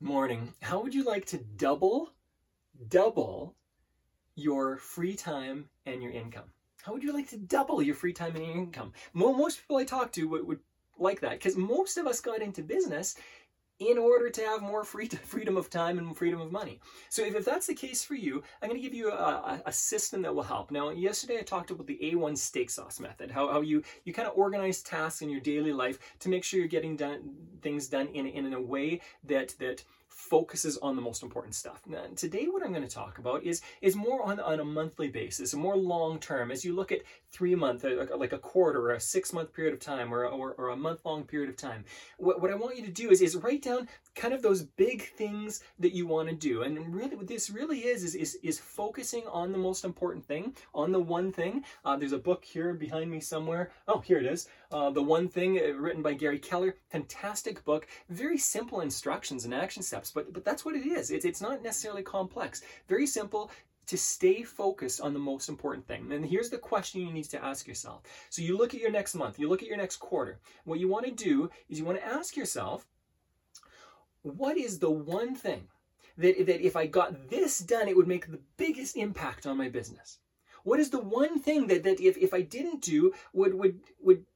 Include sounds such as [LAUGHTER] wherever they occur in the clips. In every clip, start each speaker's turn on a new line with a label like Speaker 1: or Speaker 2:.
Speaker 1: Morning. How would you like to double, double your free time and your income? How would you like to double your free time and your income? Most people I talk to would, would like that because most of us got into business in order to have more free [LAUGHS] freedom of time and freedom of money. So if, if that's the case for you, I'm going to give you a, a, system that will help. Now, yesterday I talked about the A1 steak sauce method, how, how you, you kind of organize tasks in your daily life to make sure you're getting done things done in, in, in a way that, that focuses on the most important stuff. Now, today, what I'm going to talk about is is more on, on a monthly basis, more long term. As you look at three month, uh, like a quarter, or a six month period of time, or, or, or a month long period of time. What, what I want you to do is is write down kind of those big things that you want to do. And really, what this really is is is, is focusing on the most important thing, on the one thing. Uh, there's a book here behind me somewhere. Oh, here it is. Uh, the one thing uh, written by Gary Keller. Fantastic book. Very simple instructions and action steps, but but that's what it is. It's it's not necessarily complex. Very simple to stay focused on the most important thing. And here's the question you need to ask yourself. So you look at your next month, you look at your next quarter. What you want to do is you want to ask yourself, what is the one thing that, that if I got this done, it would make the biggest impact on my business? What is the one thing that, that if, if I didn't do would would would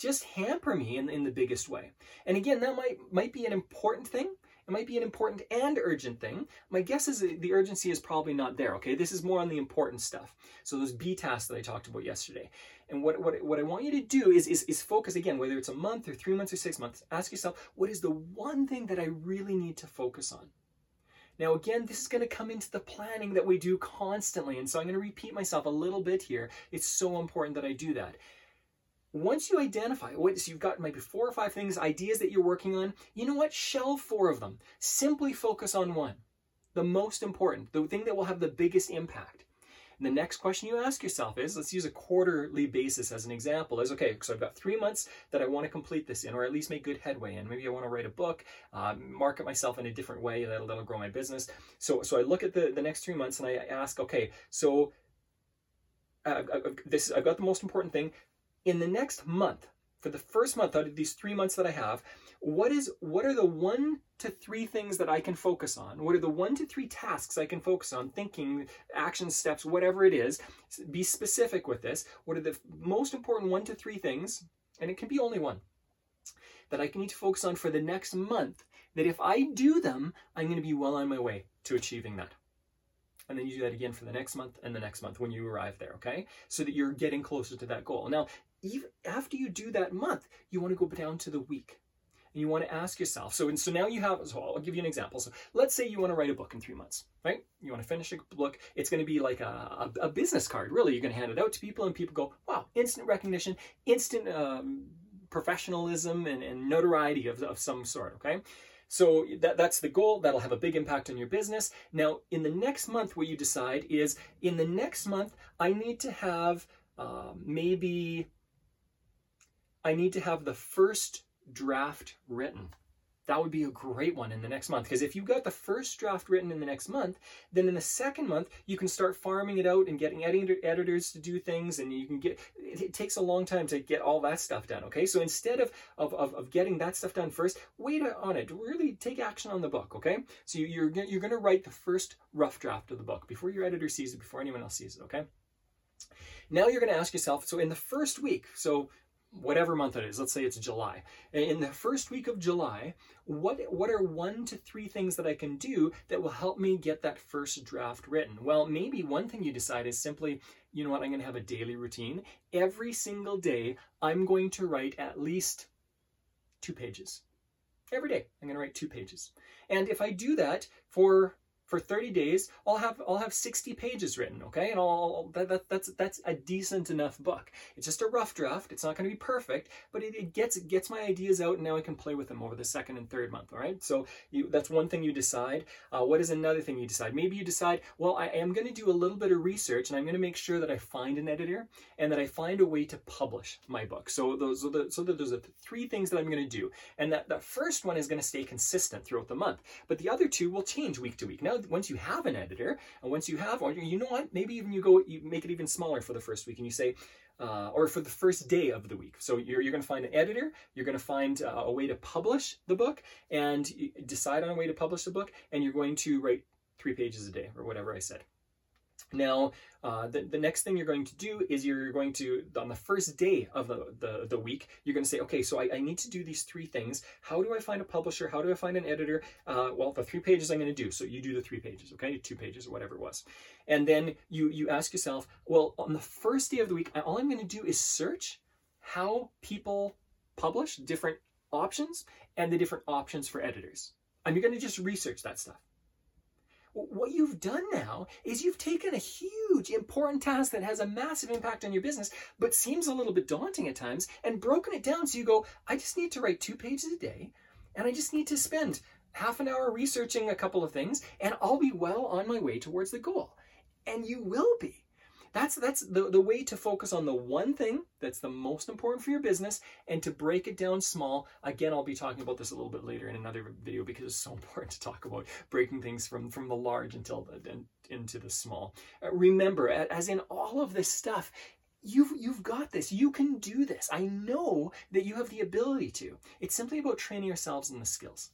Speaker 1: just hamper me in, in the biggest way? And again, that might might be an important thing. It might be an important and urgent thing. My guess is the urgency is probably not there, okay? This is more on the important stuff. So those B tasks that I talked about yesterday. And what, what, what I want you to do is, is, is focus again, whether it's a month or three months or six months, ask yourself, what is the one thing that I really need to focus on? Now, again, this is going to come into the planning that we do constantly. And so I'm going to repeat myself a little bit here. It's so important that I do that. Once you identify what so you've got maybe four or five things, ideas that you're working on, you know what? Shelve four of them. Simply focus on one. The most important, the thing that will have the biggest impact. And the next question you ask yourself is let's use a quarterly basis as an example is okay, so I've got three months that I want to complete this in, or at least make good headway in. Maybe I want to write a book, uh, market myself in a different way that'll, that'll grow my business. So, so I look at the, the next three months and I ask, okay, so uh, this I've got the most important thing. In the next month, for the first month out of these three months that I have, what is what are the one to three things that I can focus on? What are the one to three tasks I can focus on? Thinking, action steps, whatever it is. Be specific with this. What are the most important one to three things? And it can be only one that I can need to focus on for the next month. That if I do them, I'm going to be well on my way to achieving that. And then you do that again for the next month and the next month when you arrive there, okay? So that you're getting closer to that goal. Now, even after you do that month, you want to go down to the week and you want to ask yourself. So, and so now you have, so I'll give you an example. So let's say you want to write a book in three months, right? You want to finish a book. It's going to be like a, a, a business card, really. You're going to hand it out to people and people go, wow, instant recognition, instant um, professionalism and, and notoriety of, of some sort, okay? So that, that's the goal. That'll have a big impact on your business. Now, in the next month, what you decide is in the next month, I need to have uh, maybe, I need to have the first draft written. That would be a great one in the next month. Because if you got the first draft written in the next month, then in the second month, you can start farming it out and getting editors to do things. And you can get, it takes a long time to get all that stuff done. Okay. So instead of, of, of, of getting that stuff done first, wait on it. Really take action on the book. Okay. So you're, you're going to write the first rough draft of the book before your editor sees it, before anyone else sees it. Okay. Now you're going to ask yourself, so in the first week, so whatever month it is, let's say it's July. In the first week of July, what what are one to three things that I can do that will help me get that first draft written? Well, maybe one thing you decide is simply, you know what, I'm going to have a daily routine. Every single day, I'm going to write at least two pages. Every day, I'm going to write two pages. And if I do that for for 30 days, I'll have I'll have 60 pages written, okay? And I'll that, that that's that's a decent enough book. It's just a rough draft. It's not going to be perfect, but it, it gets it gets my ideas out, and now I can play with them over the second and third month. All right. So you, that's one thing you decide. Uh, what is another thing you decide? Maybe you decide, well, I am going to do a little bit of research, and I'm going to make sure that I find an editor and that I find a way to publish my book. So those are the so that those are the three things that I'm going to do, and that that first one is going to stay consistent throughout the month, but the other two will change week to week. Now now once you have an editor and once you have or you know what maybe even you go you make it even smaller for the first week and you say uh, or for the first day of the week. So you're, you're going to find an editor, you're going to find uh, a way to publish the book, and decide on a way to publish the book, and you're going to write three pages a day or whatever I said. Now, uh, the, the next thing you're going to do is you're going to, on the first day of the, the, the week, you're going to say, okay, so I, I, need to do these three things. How do I find a publisher? How do I find an editor? Uh, well, the three pages I'm going to do. So you do the three pages, okay? Two pages or whatever it was. And then you, you ask yourself, well, on the first day of the week, all I'm going to do is search how people publish different options and the different options for editors. And you're going to just research that stuff. What you've done now is you've taken a huge, important task that has a massive impact on your business, but seems a little bit daunting at times, and broken it down so you go, I just need to write two pages a day, and I just need to spend half an hour researching a couple of things, and I'll be well on my way towards the goal. And you will be. That's that's the, the way to focus on the one thing that's the most important for your business and to break it down small. Again, I'll be talking about this a little bit later in another video because it's so [LAUGHS] important to talk about breaking things from, from the large until the, into the small. Uh, remember, as in all of this stuff, You've, you've got this. You can do this. I know that you have the ability to. It's simply about training yourselves in the skills.